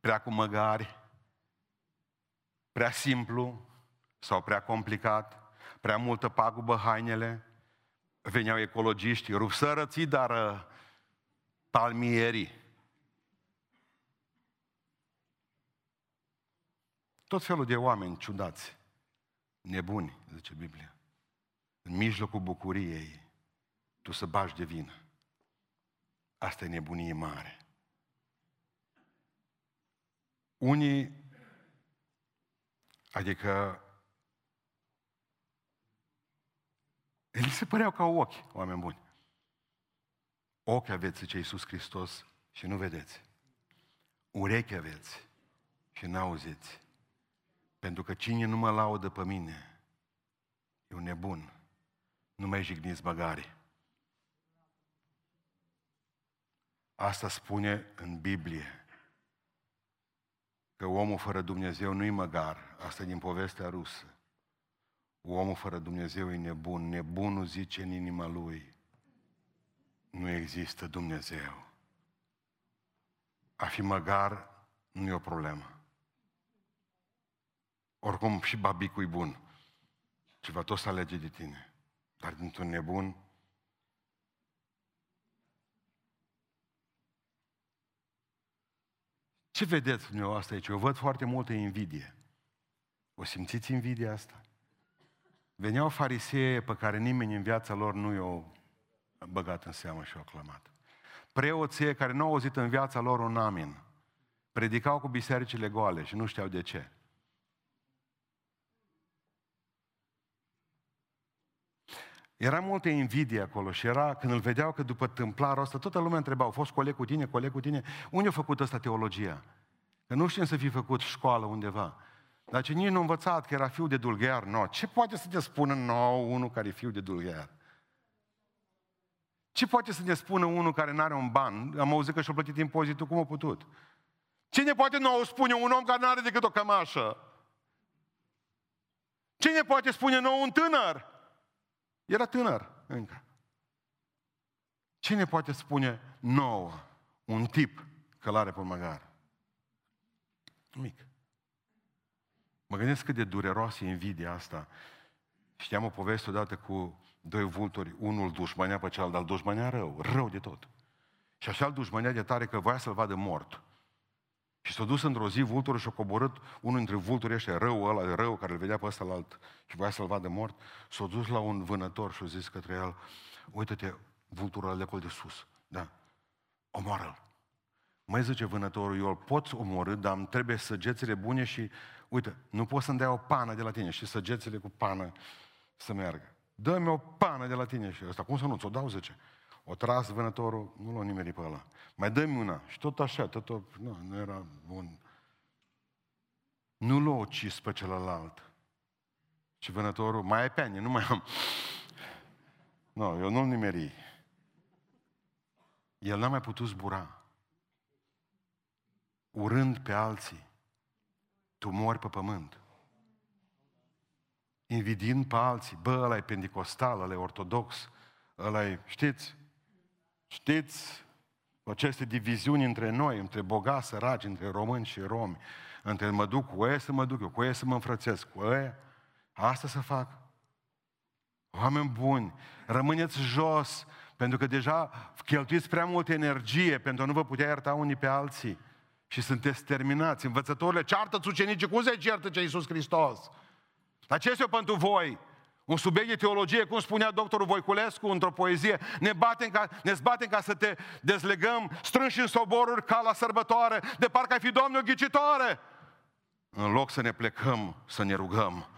prea cu măgari, prea simplu sau prea complicat, prea multă pagubă hainele, veneau ecologiști, rupsărății, dar uh, palmierii. Tot felul de oameni ciudați, nebuni, zice Biblia. În mijlocul bucuriei, tu să bași de vină. Asta e nebunie mare. Unii, adică, li se păreau ca ochi, oameni buni. Ochi aveți, zice Iisus Hristos, și nu vedeți. Urechi aveți și n-auziți. Pentru că cine nu mă laudă pe mine, e un nebun. Nu mai jigniți băgare. Asta spune în Biblie. Că omul fără Dumnezeu nu-i măgar. Asta e din povestea rusă. Omul fără Dumnezeu e nebun. Nebunul zice în inima lui. Nu există Dumnezeu. A fi măgar nu e o problemă. Oricum și babicul e bun. Ceva tot să alege de tine. Dar dintr-un nebun Ce vedeți dumneavoastră aici? Eu văd foarte multă invidie. O simțiți invidia asta? Veneau farisee pe care nimeni în viața lor nu i-a băgat în seamă și o aclamat. Preoții care nu au auzit în viața lor un amin. Predicau cu bisericile goale și nu știau de ce. Era multă invidie acolo și era, când îl vedeau că după tâmplarul ăsta, toată lumea întreba, au fost coleg cu tine, coleg cu tine, unde a făcut ăsta teologia? Că nu știm să fi făcut școală undeva. Dar ce nici nu învățat că era fiu de dulghear, no. Ce poate să te spună nou unul care e fiu de dulghear? Ce poate să ne spună unul care nu are un ban? Am auzit că și-a plătit impozitul, cum a putut? Cine poate nou spune un om care nu are decât o cămașă? Cine poate spune nou un tânăr? Era tânăr încă. Cine poate spune nouă un tip călare pe măgar? Mic. Mă gândesc cât de dureroasă e invidia asta. Știam o poveste odată cu doi vulturi, unul dușmânea pe celălalt, dar dușmânea rău, rău de tot. Și așa îl dușmânea de tare că voia să-l vadă mort. Și s-a dus într-o zi vulturul și a coborât unul dintre vulturi ăștia, rău ăla, rău, care îl vedea pe ăsta la alt și voia să-l vadă mort, s-a dus la un vânător și a zis către el, uite-te, vulturul ăla de acolo de sus, da, omoară-l. Mai zice vânătorul, eu îl pot omorâ, dar îmi trebuie săgețile bune și, uite, nu pot să-mi dea o pană de la tine și săgețile cu pană să meargă. Dă-mi o pană de la tine și ăsta, cum să nu, ți-o dau, zice. O tras vânătorul, nu l-a nimerit pe ăla. Mai dă una. Și tot așa, tot, o, nu, nu era bun. Nu l-a ucis pe celălalt. Și vânătorul, mai ai peane, nu mai am. Nu, eu nu-l nimeri. El n-a mai putut zbura. Urând pe alții, tu mori pe pământ. Invidind pe alții, bă, ăla e pentecostal, ăla e ortodox, ăla e, știți, Știți, aceste diviziuni între noi, între bogați, săraci, între români și romi, între mă duc cu ei să mă duc eu, cu ei să mă înfrățesc, cu ei, asta să fac. Oameni buni, rămâneți jos, pentru că deja cheltuiți prea multă energie pentru a nu vă putea ierta unii pe alții. Și sunteți terminați. Învățătorile, ceartă-ți țucenicii, cum se certă ce Iisus Hristos? Dar ce este pentru voi? Un subiect de teologie, cum spunea doctorul Voiculescu într-o poezie, ne, batem ca, ne zbatem ca să te dezlegăm strânși în soboruri ca la sărbătoare, de parcă ai fi Doamne o ghicitoare. În loc să ne plecăm, să ne rugăm.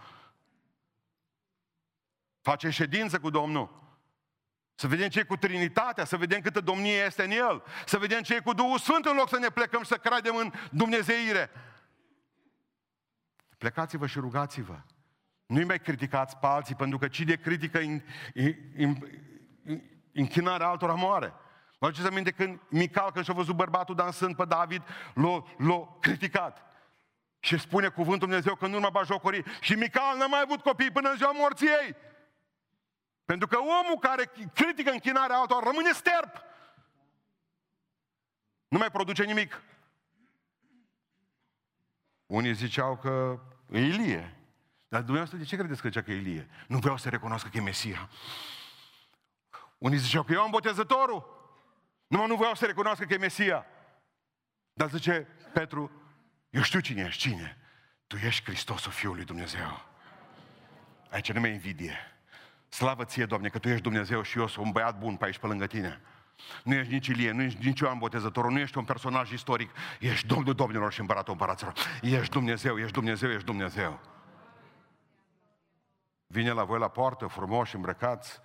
Facem ședință cu Domnul. Să vedem ce e cu Trinitatea, să vedem câtă domnie este în El, să vedem ce e cu Duhul Sfânt în loc să ne plecăm și să credem în Dumnezeire. Plecați-vă și rugați-vă. Nu-i mai criticați pe alții, pentru că cine critică închinarea altora moare. Mă aduceți aminte când Mical, când și-a văzut bărbatul dansând pe David, l-a, l-a criticat. Și spune cuvântul Dumnezeu că nu urma bajocorii. Și Mical n-a mai avut copii până în ziua morții ei. Pentru că omul care critică închinarea altora rămâne sterp. Nu mai produce nimic. Unii ziceau că e Ilie. Dar dumneavoastră de ce credeți că zicea că e Ilie? Nu vreau să recunosc că e Mesia. Unii ziceau că eu am botezătorul. Numai nu vreau să recunosc că e Mesia. Dar zice Petru, eu știu cine ești, cine? Tu ești Hristosul Fiului Dumnezeu. Aici nu mai invidie. Slavă ție, Doamne, că Tu ești Dumnezeu și eu sunt un băiat bun pe aici, pe lângă Tine. Nu ești nici Ilie, nu ești nici Ioan Botezătorul, nu ești un personaj istoric. Ești Domnul Domnilor și Împăratul Împăraților. Ești Dumnezeu, ești Dumnezeu, ești Dumnezeu. Vine la voi la poartă, frumoși, îmbrăcați,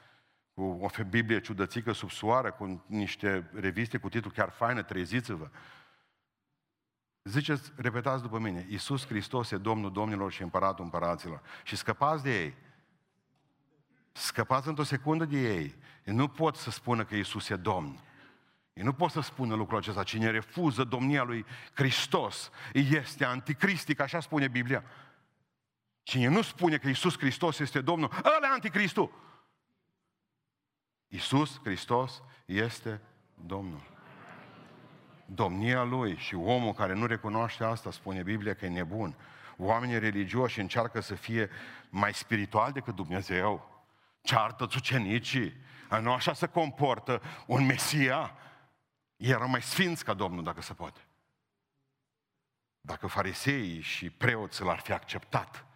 cu o Biblie ciudățică sub soare, cu niște reviste cu titlu chiar faină, treziți-vă. Ziceți, repetați după mine, Iisus Hristos e Domnul Domnilor și Împăratul Împăraților. Și scăpați de ei. Scăpați într-o secundă de ei. Ei nu pot să spună că Iisus e Domn. Ei nu pot să spună lucrul acesta. Cine refuză domnia lui Hristos este anticristic, așa spune Biblia. Cine nu spune că Iisus Hristos este Domnul, ăla e anticristul. Iisus Hristos este Domnul domnia lui și omul care nu recunoaște asta, spune Biblia că e nebun. Oamenii religioși încearcă să fie mai spiritual decât Dumnezeu. Ceartă țucenicii. Nu așa se comportă un Mesia. Era mai sfinț ca Domnul, dacă se poate. Dacă fariseii și preoții l-ar fi acceptat,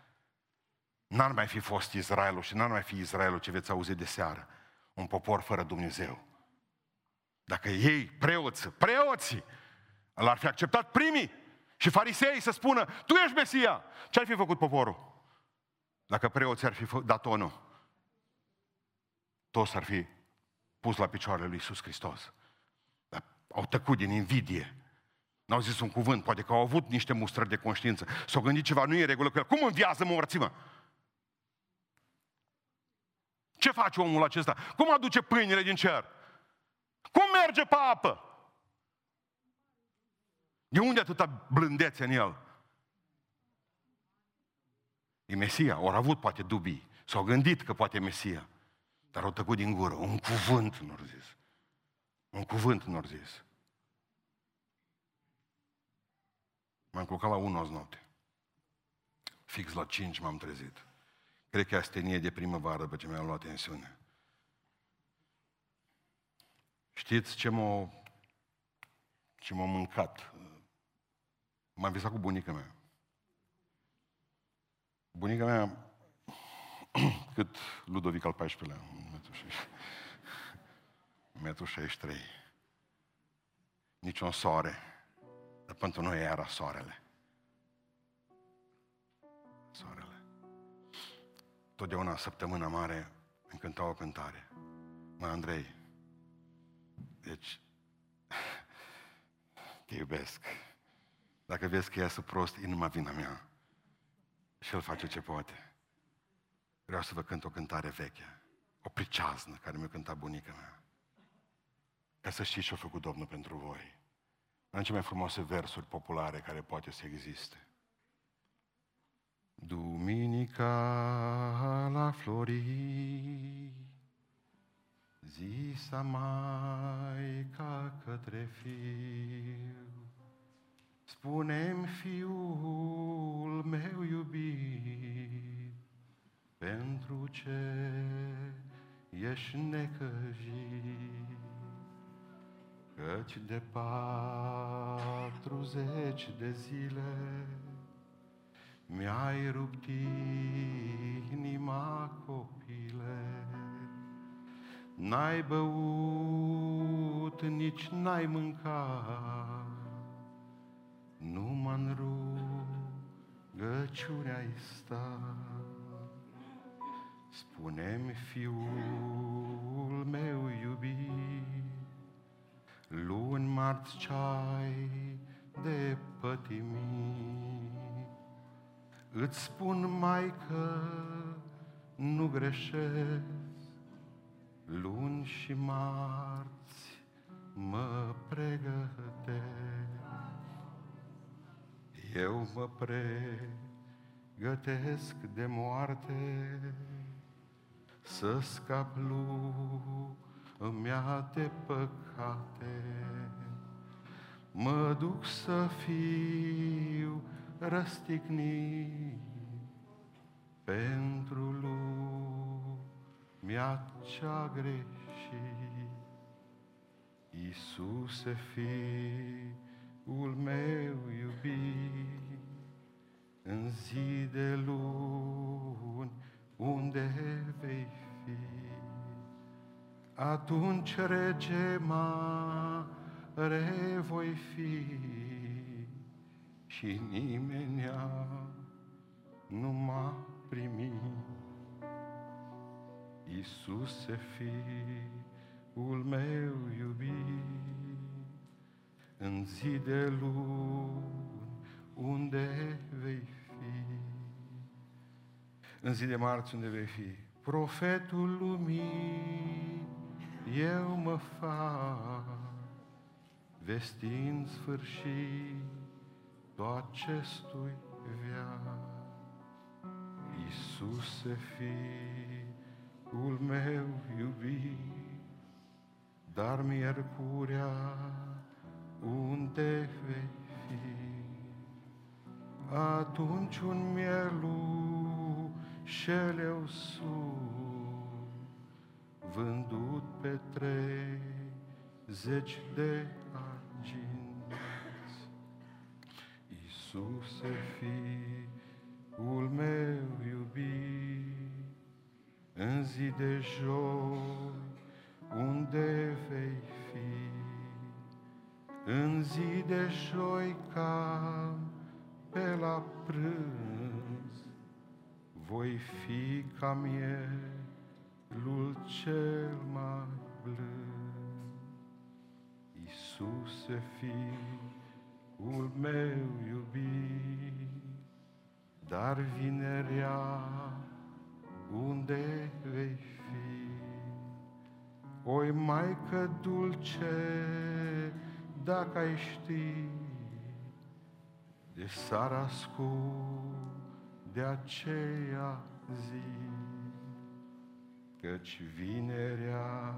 n-ar mai fi fost Israelul și n-ar mai fi Israelul ce veți auzi de seară. Un popor fără Dumnezeu. Dacă ei, preoți, preoții, l-ar fi acceptat primii și farisei să spună, tu ești Mesia, ce ar fi făcut poporul? Dacă preoții ar fi dat onul, toți ar fi pus la picioarele lui Iisus Hristos. Dar au tăcut din invidie. N-au zis un cuvânt, poate că au avut niște mustrări de conștiință. S-au gândit ceva, nu e regulă cu el. Cum înviază morții, mă? Ce face omul acesta? Cum aduce pâinile din cer? Cum merge pe apă? De unde atâta blândețe în el? E Mesia. Au avut poate dubii. S-au gândit că poate e Mesia. Dar au tăcut din gură. Un cuvânt nu au zis. Un cuvânt nu au zis. M-am culcat la 1 azi noapte. Fix la 5 m-am trezit. Cred că e astenie de primăvară după ce mi-am luat tensiune. Știți ce m-a, ce m-a mâncat? M-am visat cu bunica mea. Bunica mea, cât Ludovic al XIV-lea, 1,63 m. Nici un soare. Dar pentru noi era soarele. Soarele. Totdeauna, săptămâna mare, îmi cânta o cântare. Mă, Andrei, deci, te iubesc. Dacă vezi că iasă prost, e numai vina mea. Și el face ce poate. Vreau să vă cânt o cântare veche, o priceaznă care mi-a cântat bunica mea. Ca să știți ce a făcut Domnul pentru voi. În cele mai frumoase versuri populare care poate să existe. Duminica la florii Zisa ca către fiu, Spune-mi fiul meu iubit, Pentru ce ești necăjit, Căci de patruzeci de zile Mi-ai rupt inima copile, N-ai băut, nici n-ai mâncat, Numai în rugăciune ai stat. Spune-mi, fiul meu iubit, Luni, marți, ceai de pătimit, Îți spun, mai că nu greșesc, luni și marți mă pregătesc. Eu mă pregătesc de moarte să scap lumea de păcate. Mă duc să fiu răstignit pentru lumea cea greșit. Iisuse, Fiul meu iubit, în zi de luni, unde vei fi? Atunci rege mare voi fi și nimeni nu m-a primit. Iisuse, Fiul meu iubit, în zi de luni, unde vei fi? În zi de marți, unde vei fi? Profetul lumii, eu mă fac, vestind sfârșit acestui viac. Iisuse, Fiul meu iubit, dar miercurea unde vei fi? Atunci un mielul șeleu sus, vândut pe zeci de arginți. Iisuse, Fiul meu iubit, în zi de joi, unde vei fi? În zi de joi cam pe la prânz, voi fi ca mielul cel mai blând. Iisuse, Fiul meu iubit, dar vinerea unde vei fi? Oi, Maică dulce, dacă ai ști de s-ar de aceea zi, căci vinerea,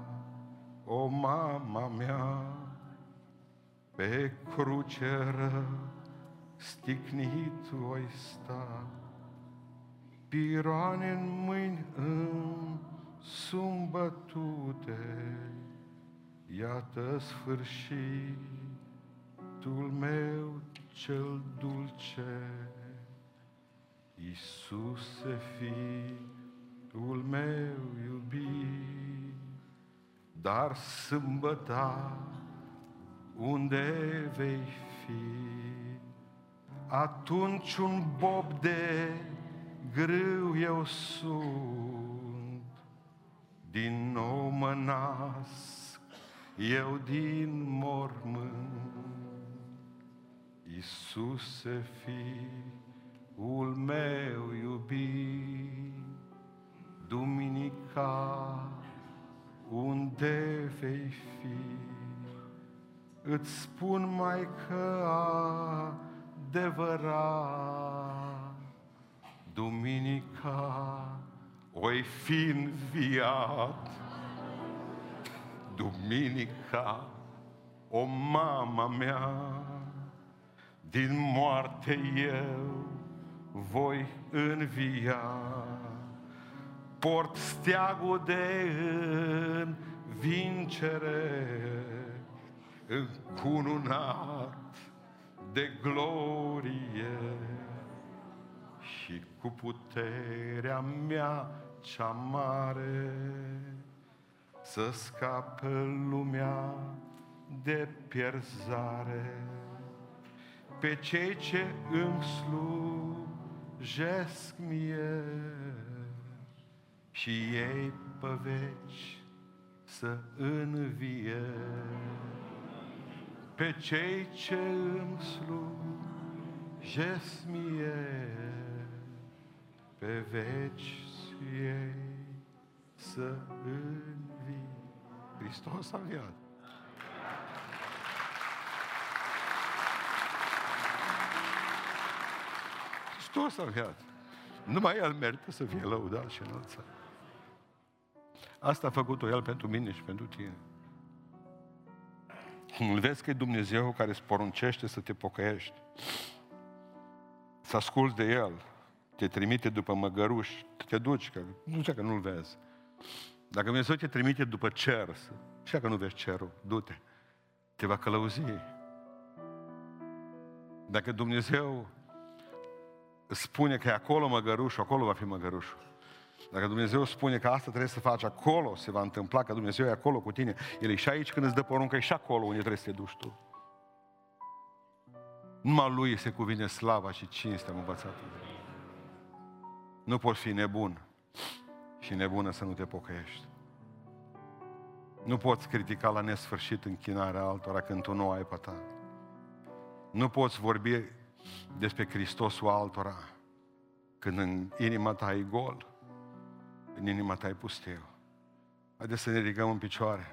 o mama mea, pe cruceră sticnit voi sta, piroane în mâini îmi sunt bătute, iată sfârșitul meu cel dulce. Iisuse, Fiul meu iubit, dar sâmbăta unde vei fi? Atunci un bob de grâu eu sunt, din nou mă nasc, eu din mormânt. Iisuse, Fiul meu iubit, Duminica, unde vei fi? Îți spun mai că adevărat, Duminica, oi fi înviat. Duminica, o mama mea, din moarte eu voi învia. Port steagul de învincere, încununat de glorie și cu puterea mea cea mare să scapă lumea de pierzare pe cei ce îmi slujesc mie și ei pe veci să învie. Pe cei ce îmi slujesc mie, pe veci ei să învie. Hristos a înviat. Hristos a înviat. Numai El merită să fie lăudat și înălțat. Asta a făcut-o El pentru mine și pentru tine. Îl vezi că e Dumnezeu care îți poruncește să te pocăiești. Să asculți de El. Te trimite după măgăruș. Te duci, că nu știu că nu-L vezi. Dacă Dumnezeu te trimite după cer, și că nu vezi cerul, du-te. Te va călăuzi. Dacă Dumnezeu spune că e acolo măgărușul, acolo va fi măgărușul. Dacă Dumnezeu spune că asta trebuie să faci acolo, se va întâmpla, că Dumnezeu e acolo cu tine. El e și aici când îți dă poruncă, e și acolo unde trebuie să te duci tu. Numai Lui se cuvine slava și cinstea, am învățat. Nu poți fi nebun și nebună să nu te pocăiești. Nu poți critica la nesfârșit închinarea altora când tu nu ai pe ta. Nu poți vorbi despre Hristosul altora când în inima ta e gol, în inima ta e pustiu. Haideți să ne ridicăm în picioare.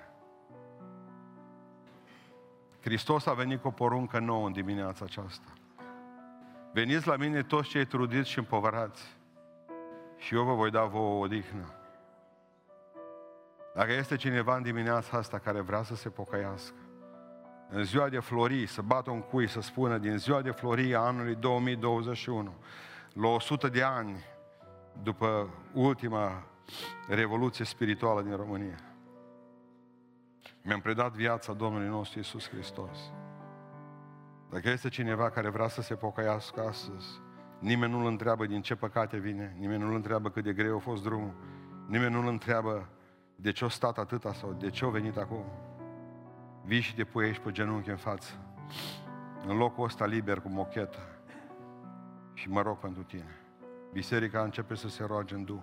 Hristos a venit cu o poruncă nouă în dimineața aceasta. Veniți la mine toți cei trudiți și împovărați și eu vă voi da vouă o odihnă. Dacă este cineva în dimineața asta care vrea să se pocăiască, în ziua de florii, să bată un cui, să spună din ziua de florii a anului 2021, la 100 de ani după ultima revoluție spirituală din România. Mi-am predat viața Domnului nostru Iisus Hristos. Dacă este cineva care vrea să se pocăiască astăzi, nimeni nu-l întreabă din ce păcate vine, nimeni nu-l întreabă cât de greu a fost drumul, nimeni nu-l întreabă de ce a stat atâta sau de ce a venit acum. Vii și te pui aici pe genunchi în față, în locul ăsta liber cu mochetă și mă rog pentru tine. Biserica începe să se roage în Duh.